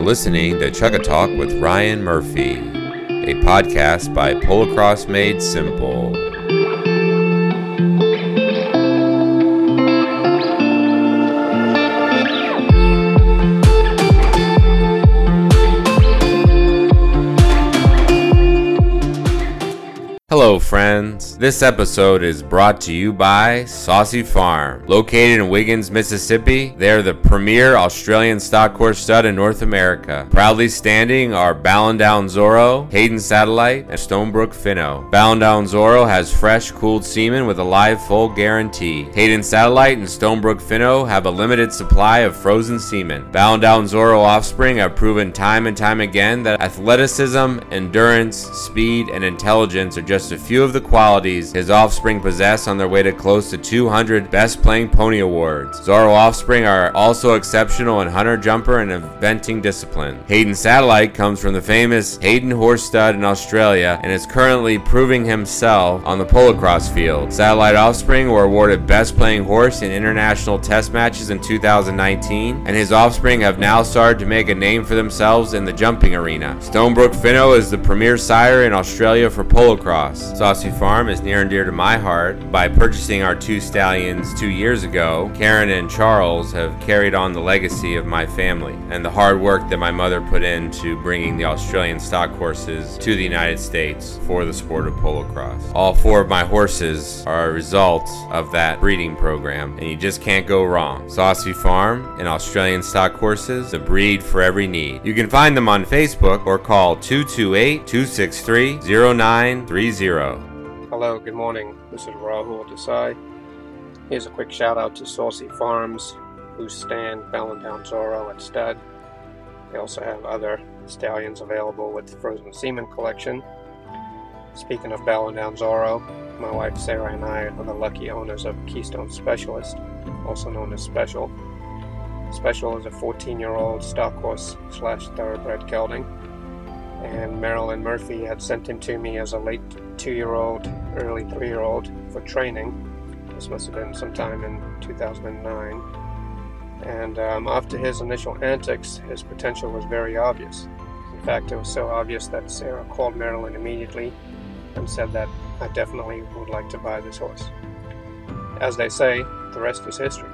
You're listening to Chukka Talk with Ryan Murphy, a podcast by Polocross Made Simple. Hello, friends. This episode is brought to you by Saucy Farm. Located in Wiggins, Mississippi, they're the premier Australian stock horse stud in North America. Proudly standing are Ballandown Zorro, Haydon Satellite, and Stonebrook Finno. Ballandown Zorro has fresh, cooled semen with a live full guarantee. Haydon Satellite and Stonebrook Finno have a limited supply of frozen semen. Ballandown Zorro offspring have proven time and time again that athleticism, endurance, speed, and intelligence are just a few of the qualities his offspring possess on their way to close to 200 Best Playing Pony Awards. Zorro offspring are also exceptional in hunter jumper and eventing discipline. Haydon Satellite comes from the famous Haydon Horse Stud in Australia and is currently proving himself on the polocross field. Satellite offspring were awarded Best Playing Horse in international test matches in 2019, and his offspring have now started to make a name for themselves in the jumping arena. Stonebrook Finno is the premier sire in Australia for polocross. Saucy Farm is near and dear to my heart. By purchasing our two stallions two years ago, Karen and Charles have carried on the legacy of my family and the hard work that my mother put into bringing the Australian stock horses to the United States for the sport of polo cross. All four of my horses are a result of that breeding program, and you just can't go wrong. Saucy Farm and Australian stock horses, the breed for every need. You can find them on Facebook or call 228 263 0930. Hello, good morning. This is Rahul Desai. Here's a quick shout out to Saucy Farms, who stand Ballandown Zorro at stud. They also have other stallions available with the Frozen Semen collection. Speaking of Ballandown Zorro, my wife Sarah and I are the lucky owners of Keystone Specialist, also known as Special. Special is a 14 year old stock horse slash thoroughbred gelding, and Marilyn Murphy had sent him to me as a late two year old, early three year old for training. This must have been sometime in 2009. And um, after his initial antics, his potential was very obvious. In fact, it was so obvious that Sarah called Marilyn immediately and said that I definitely would like to buy this horse. As they say, the rest is history.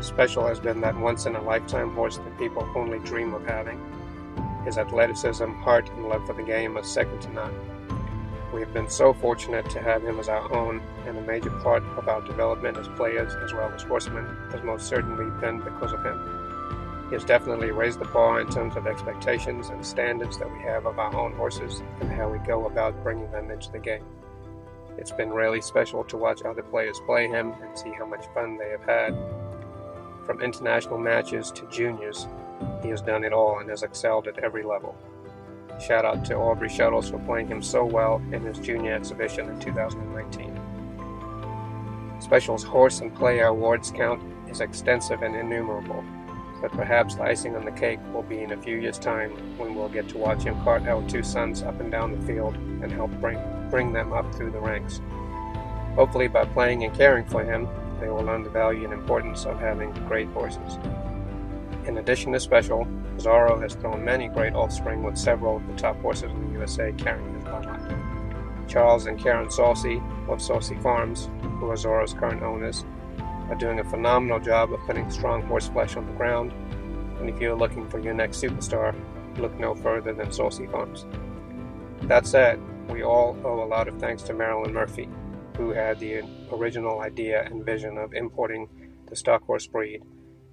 Special has been that once in a lifetime horse that people only dream of having. His athleticism, heart, and love for the game are second to none. We have been so fortunate to have him as our own, and a major part of our development as players as well as horsemen has most certainly been because of him. He has definitely raised the bar in terms of expectations and standards that we have of our own horses and how we go about bringing them into the game. It's been really special to watch other players play him and see how much fun they have had. From international matches to juniors, he has done it all and has excelled at every level. Shout out to Aubrey Shuttles for playing him so well in his junior exhibition in 2019. Special's horse and player awards count is extensive and innumerable, but perhaps the icing on the cake will be in a few years' time when we'll get to watch him cart our two sons up and down the field and help bring, bring them up through the ranks. Hopefully, by playing and caring for him, they will learn the value and importance of having great horses. In addition to Special, Zorro has thrown many great offspring with several of the top horses in the USA carrying his bloodline. Charles and Karen Saucy of Saucy Farms, who are Zorro's current owners, are doing a phenomenal job of putting strong horse flesh on the ground, and if you're looking for your next superstar, look no further than Saucy Farms. That said, we all owe a lot of thanks to Marilyn Murphy, who had the original idea and vision of importing the stock horse breed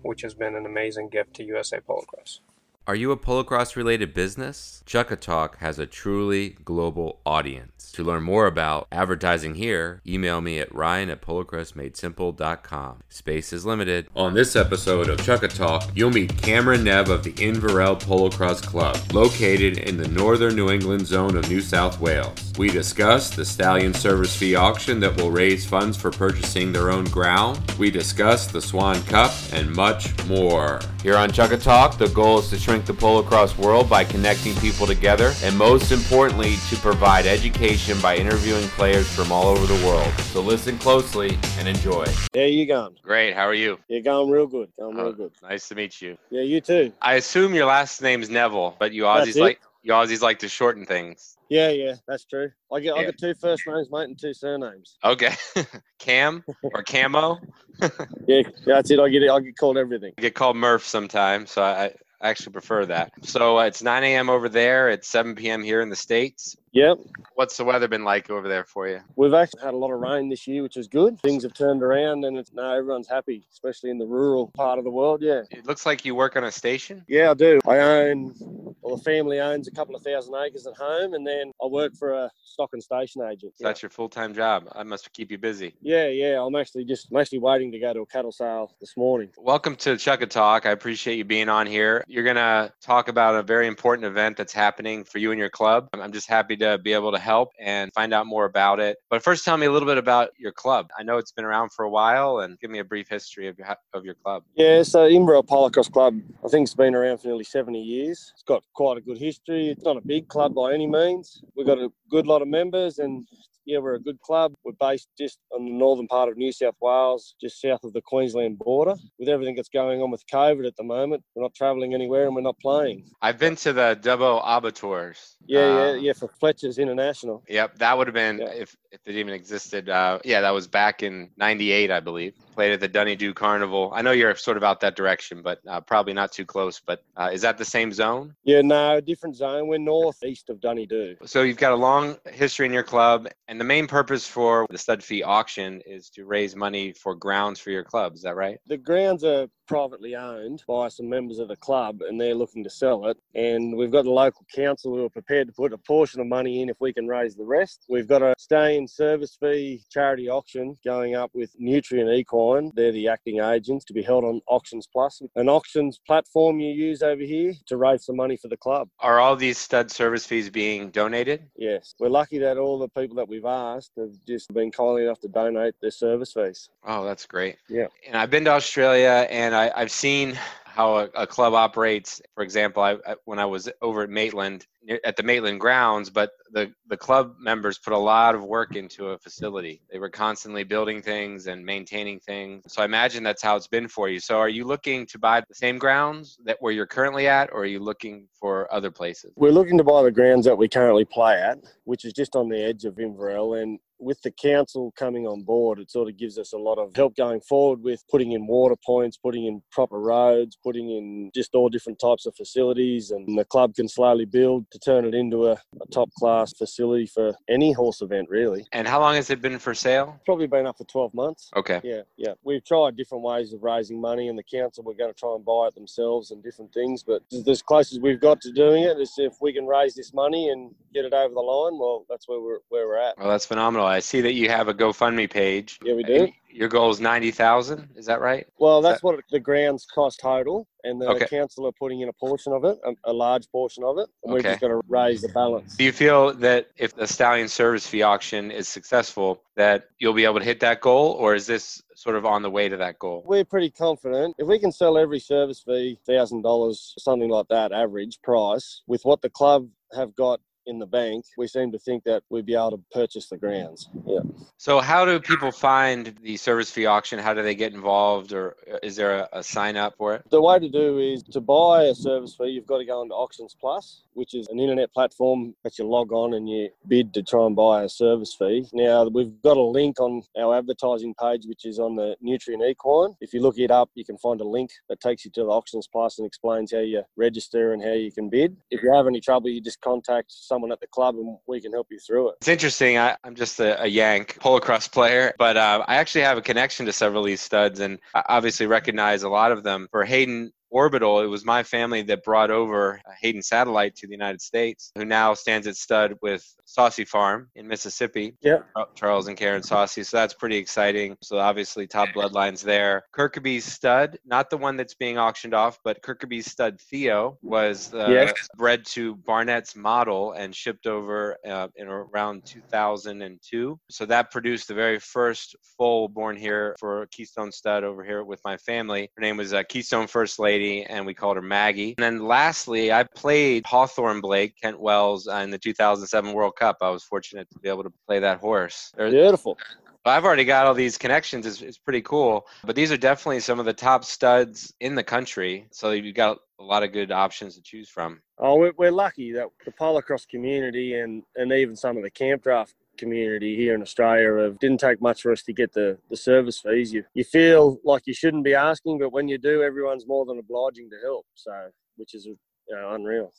which has been an amazing gift to USA Polocross. Are you a polocross related business? Chukka Talk has a truly global audience. To learn more about advertising here, email me at ryan at polocrossmadesimple.com. Space is limited. On this episode of Chukka Talk, you'll meet Cameron Nebb of the Inverell Polocross Club, located in the northern New England zone of New South Wales. We discuss the stallion service fee auction that will raise funds for purchasing their own ground. We discuss the Swan Cup and much more. Here on Chukka Talk, the goal is to shrink link the polocrosse world by connecting people together, and most importantly, to provide education by interviewing players from all over the world. So listen closely and enjoy. Yeah, you going? Great. How are you? Yeah, going real good. Going real Oh, good. Nice to meet you. Yeah, you too. I assume your last name's Neville, but you That's Aussies like you Aussies like to shorten things. Yeah, yeah, that's true. I get I Yeah. got two first names, mate, and two surnames. Okay. Cam or Camo? Yeah, that's it. I get it. I get called everything. I get called Murph sometimes, so I, I actually prefer that. So uh, it's 9 a.m. over there. It's 7 p.m. here in the States. Yep. What's the weather been like over there for you? We've actually had a lot of rain this year, which is good. Things have turned around, and it's now everyone's happy, especially in the rural part of the world. Yeah. It looks like you work on a station. Yeah, I do. I own, well, the family owns a couple of thousand acres at home, and then I work for a stock and station agent. So That's your full-time job. I must keep you busy. Yeah, yeah. I'm actually just, I'm actually waiting to go to a cattle sale this morning. Welcome to Chukka Talk. I appreciate you being on here. You're going to talk about a very important event that's happening for you and your club. I'm- I'm just happy to be able to help and find out more about it. But first, tell me a little bit about your club. I know it's been around for a while, and give me a brief history of your of your club. Yeah, so Inverell Polocrosse Club, I think it's been around for nearly 70 years. It's got quite a good history. It's not a big club by any means. We've got a good lot of members and yeah, we're a good club. We're based just on the northern part of New South Wales, just south of the Queensland border. With everything that's going on with COVID at the moment, we're not travelling anywhere and we're not playing. I've been to the Dubbo Abattoirs. Yeah, Uh, yeah, yeah, for Fletcher's International. Yep, that would have been Yeah. if if it even existed. Uh, yeah, that was back in '98, I believe. Played at the Dunny Dunedoo Carnival. I know you're sort of out that direction, but uh, probably not too close. But uh, is that the same zone? Yeah, no, different zone. We're north east of Dunedoo. So you've got a long history in your club, and the main purpose for the stud fee auction is to raise money for grounds for your club. Is that right? The grounds are privately owned by some members of the club and they're looking to sell it. And we've got the local council who are prepared to put a portion of money in if we can raise the rest. We've got a stay in service fee charity auction going up with Nutrien Equine. They're the acting agents to be held on Auctions Plus, an auctions platform you use over here to raise some money for the club. Are all these stud service fees being donated? Yes, we're lucky that all the people that we've asked have just been kind enough to donate their service fees. Oh, that's great. Yeah. And I've been to Australia and I, I've seen how a, a club operates. For example, I, I, when I was over at Maitland, at the Maitland grounds, but the, the club members put a lot of work into a facility. They were constantly building things and maintaining things. So I imagine that's how it's been for you. So are you looking to buy the same grounds that where you're currently at, or are you looking for other places? We're looking to buy the grounds that we currently play at, which is just on the edge of Inverell. And with the council coming on board, it sort of gives us a lot of help going forward with putting in water points, putting in proper roads, putting in just all different types of facilities. And the club can slowly build to turn it into a, a top class facility for any horse event, really. And how long has it been for sale? Probably been up for 12 months. Okay. Yeah, yeah. We've tried different ways of raising money, and the council we're going to try and buy it themselves and different things. But as close as we've got to doing it is if we can raise this money and get it over the line. Well, that's where we're where we're at. Well, that's phenomenal. I see that you have a GoFundMe page. Yeah, we do. Your goal is ninety thousand. Is that right? Well, that's what the grounds cost total, and the Okay. council are putting in a portion of it, a, a large portion of it, and we're just going to raise the balance. Do you feel that if the stallion service fee auction is successful, that you'll be able to hit that goal, or is this sort of on the way to that goal? We're pretty confident if we can sell every service fee thousand dollars, something like that, average price, with what the club have got in the bank, we seem to think that we'd be able to purchase the grounds. Yeah. So, how do people find the service fee auction? How do they get involved, or uh, is there a, a sign up for it? The way to do is to buy a service fee, you've got to go into Auctions Plus, which is an internet platform that you log on and you bid to try and buy a service fee. Now, we've got a link on our advertising page, which is on the Nutrien Equine. If you look it up, you can find a link that takes you to the Auctions Plus and explains how you register and how you can bid. If you have any trouble, you just contact someone at the club and we can help you through it. It's interesting. I, I'm just a, a Yank polocrosse player, but uh, I actually have a connection to several of these studs, and I obviously recognize a lot of them. For Haydon Orbital, it was my family that brought over Haydon Satellite to the United States, who now stands at stud with Saucy Farm in Mississippi. Yeah. Charles and Karen Saucy. So that's pretty exciting. So obviously top bloodlines there. Kirkaby's stud, not the one that's being auctioned off, but Kirkaby's stud Theo was uh, Yes. bred to Barnett's model and shipped over uh, in around 2002. So that produced the very first foal born here for Keystone stud over here with my family. Her name was uh, Keystone First Lady. Lady, and we called her Maggie. And then lastly, I played Hawthorne Blake, Kent Wells, uh, in the 2007 World Cup. I was fortunate to be able to play that horse. There's, Beautiful. I've already got all these connections. It's, it's pretty cool. But these are definitely some of the top studs in the country. So you've got a lot of good options to choose from. Oh, we're, we're lucky that the polocrosse community and, and even some of the camp draft community here in Australia have, didn't take much for us to get the, the service fees. You, you feel like you shouldn't be asking, but when you do, everyone's more than obliging to help. So, which is you know, unreal.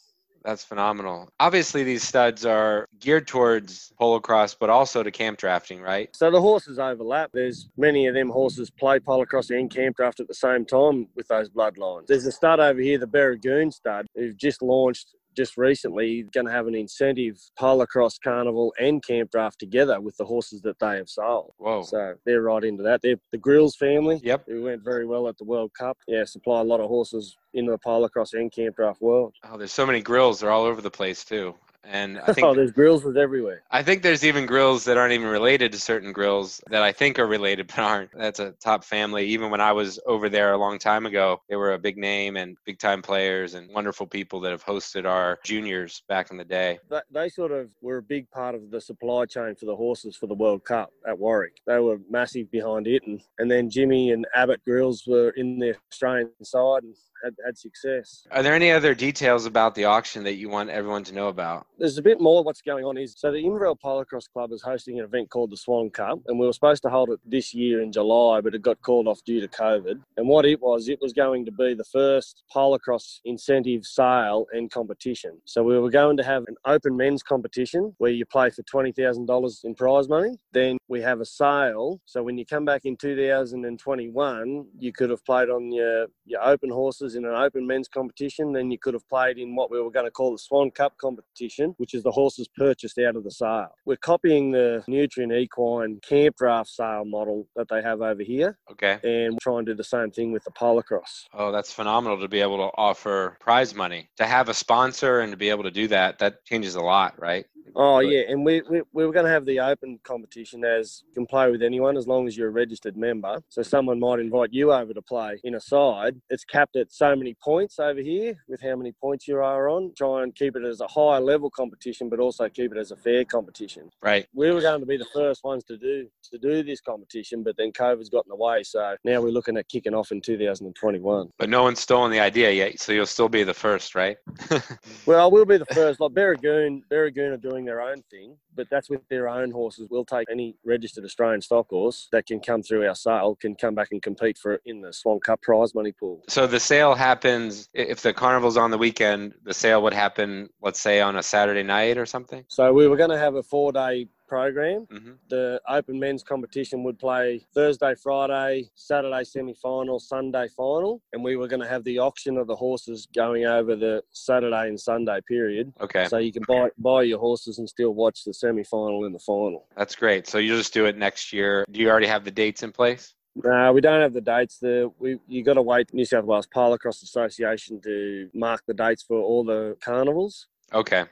That's phenomenal. Obviously, these studs are geared towards polocrosse, but also to camp drafting, right? So the horses overlap. There's many of them horses play polocrosse and camp draft at the same time with those bloodlines. There's a stud over here, the Barragoon stud, who've just launched just recently going to have an incentive polocrosse carnival and camp draft together with the horses that they have sold. Whoa. So they're right into that. They're the Grills family. Yep. Who went very well at the World Cup. Yeah, supply a lot of horses in the polocrosse and camp draft world. Oh, there's so many grills. They're all over the place, too. And I think oh, there's grills with everywhere. I think there's even grills that aren't even related to certain grills that I think are related but aren't. That's a top family. Even when I was over there a long time ago, they were a big name and big time players and wonderful people that have hosted our juniors back in the day. They, they sort of were a big part of the supply chain for the horses for the World Cup at Warwick. They were massive behind it, and, and then Jimmy and Abbott Grills were in the Australian side and had, had success. Are there any other details about the auction that you want everyone to know about? There's a bit more what's going on is so the Inverell Polocrosse Club is hosting an event called the Swan Cup, and we were supposed to hold it this year in July, but it got called off due to COVID. And what it was, it was going to be the first Polocrosse incentive sale and competition. So we were going to have an open men's competition where you play for twenty thousand dollars in prize money. Then we have a sale. So when you come back in 2021, you could have played on your your open horses in an open men's competition. Then you could have played in what we were going to call the Swan Cup competition, which is the horses purchased out of the sale. We're copying the Nutrien Equine camp draft sale model that they have over here. Okay. And try and do the same thing with the polocrosse. Oh, that's phenomenal to be able to offer prize money. To have a sponsor and to be able to do that, that changes a lot, right? Oh yeah, and we, we, we were going to have the open competition as you can play with anyone as long as you're a registered member. So someone might invite you over to play in a side. It's capped at so many points over here with how many points you are on. Try and keep it as a high level competition, but also keep it as a fair competition. Right. We were going to be the first ones to do to do this competition, but then COVID's got in the way. So now we're looking at kicking off in 2021. But no one's stolen the idea yet, so you'll still be the first, right? well, we'll be the first. Like Barragoon, Barragoon are doing their own thing, but that's with their own horses. We'll take any registered Australian stock horse that can come through our sale can come back and compete for in the Swan Cup prize money pool. So the sale happens if the carnival's on the weekend. The sale would happen, let's say, on a Saturday night or something. So we were going to have a four-day program. Mm-hmm. The open men's competition would play Thursday, Friday, Saturday semi final, Sunday final, and we were going to have the auction of the horses going over the Saturday and Sunday period. Okay. So you can buy buy your horses and still watch the semi final and the final. That's great. So you just do it next year. Do you already have the dates in place? No, we don't have the dates. The we you got to wait New South Wales Polocrosse Association to mark the dates for all the carnivals. Okay.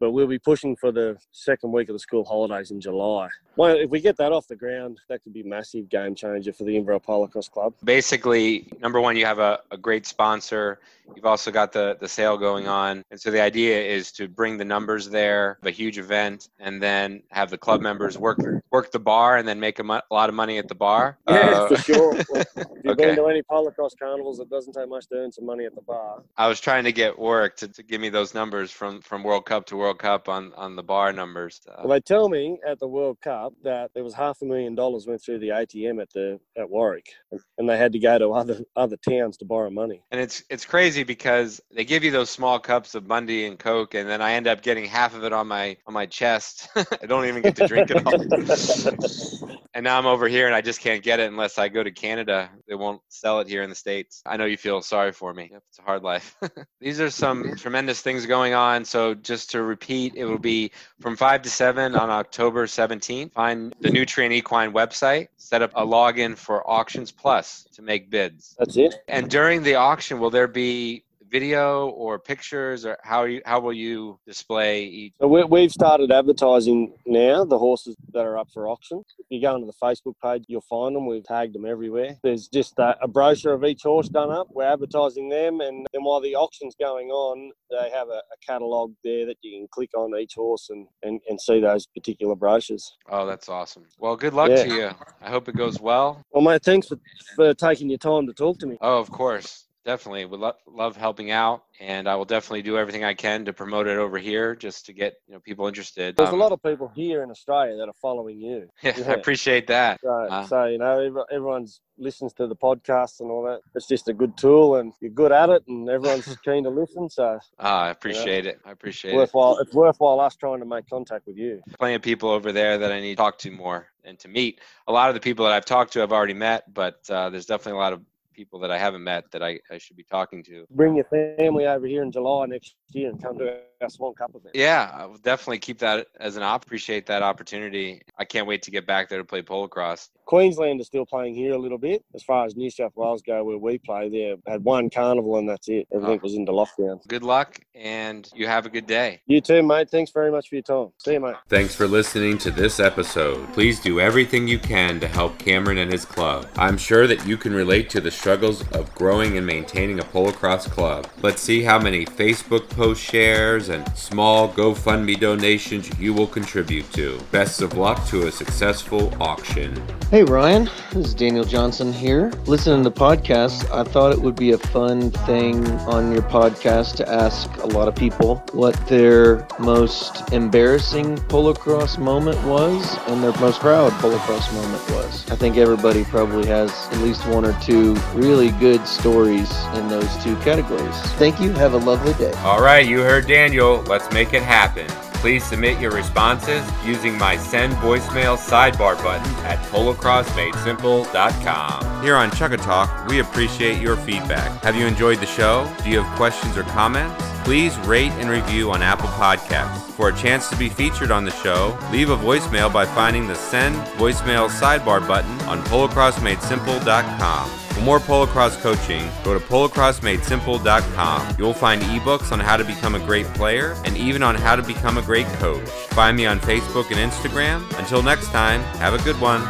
But we'll be pushing for the second week of the school holidays in July. Well, if we get that off the ground, that could be a massive game changer for the Inverell Polocrosse Club. Basically, number one, you have a, a great sponsor. You've also got the, the sale going on. And so the idea is to bring the numbers there, a huge event, and then have the club members work work the bar and then make a, mo- a lot of money at the bar. Yeah, uh, for sure. if you've okay. been to any Polocrosse carnivals, it doesn't take much to earn some money at the bar. I was trying to get work to, to give me those numbers from, from World Cup to World Cup on, on the bar numbers. Uh, well, they tell me at the World Cup that there was half a million dollars went through the ATM at the at Warwick, and they had to go to other other towns to borrow money. And it's it's crazy because they give you those small cups of Bundy and Coke, and then I end up getting half of it on my on my chest. I don't even get to drink it all. and now I'm over here, and I just can't get it unless I go to Canada. They won't sell it here in the states. I know you feel sorry for me. Yep, It's a hard life. These are some tremendous things going on. So just to repeat, it will be from five to seven on October 17th. Find the Nutrien Equine website, set up a login for Auctions Plus to make bids. That's it. And during the auction, will there be video or pictures, or how you how will you display each? So we, we've started advertising now the horses that are up for auction. If you go onto the Facebook page, you'll find them. We've tagged them everywhere. There's just a, a brochure of each horse done up. We're advertising them, and then while the auction's going on, they have a, a catalogue there that you can click on each horse and, and, and see those particular brochures. Oh, that's awesome. Well, good luck Yeah. to you. I hope it goes well. Well, mate, thanks for, for taking your time to talk to me. Oh, of course. Definitely. Would lo- love helping out. And I will definitely do everything I can to promote it over here just to get you know people interested. There's Um, a lot of people here in Australia that are following you. yeah, yeah. I appreciate that. So, Uh. so you know, everyone's listens to the podcast and all that. It's just a good tool, and you're good at it, and everyone's keen to listen. So Ah, I appreciate it. I appreciate it. worthwhile. It's worthwhile us trying to make contact with you. Plenty of people over there that I need to talk to more and to meet. A lot of the people that I've talked to I've already met, but uh, there's definitely a lot of people that I haven't met that I, I should be talking to. Bring your family over here in July next year and come to our Swan Cup event. Yeah, I will definitely keep that as an op. Appreciate that opportunity. I can't wait to get back there to play polo cross. Queensland is still playing here a little bit. As far as New South Wales go, where we play, there had one carnival and that's it. Everything Oh. was into lockdown. Good luck, and you have a good day. You too, mate. Thanks very much for your time. See you, mate. Thanks for listening to this episode. Please do everything you can to help Cameron and his club. I'm sure that you can relate to the struggles of growing and maintaining a polo cross club. Let's see how many Facebook post shares and small GoFundMe donations you will contribute to. Best of luck to a successful auction. Hey Ryan, this is Daniel Johnson here. Listening to podcasts, I thought it would be a fun thing on your podcast to ask a lot of people what their most embarrassing polo cross moment was and their most proud polo cross moment was. I think everybody probably has at least one or two really good stories in those two categories. Thank you. Have a lovely day. All right, you heard Daniel. Let's make it happen. Please submit your responses using my send voicemail sidebar button at polocrossmadesimple.com. Here on Chukka Talk, we appreciate your feedback. Have you enjoyed the show? Do you have questions or comments? Please rate and review on Apple Podcasts. For a chance to be featured on the show, leave a voicemail by finding the send voicemail sidebar button on polocrossmadesimple.com. For more Polocross coaching, go to polocrossmadesimple.com. You'll find ebooks on how to become a great player and even on how to become a great coach. Find me on Facebook and Instagram. Until next time, have a good one.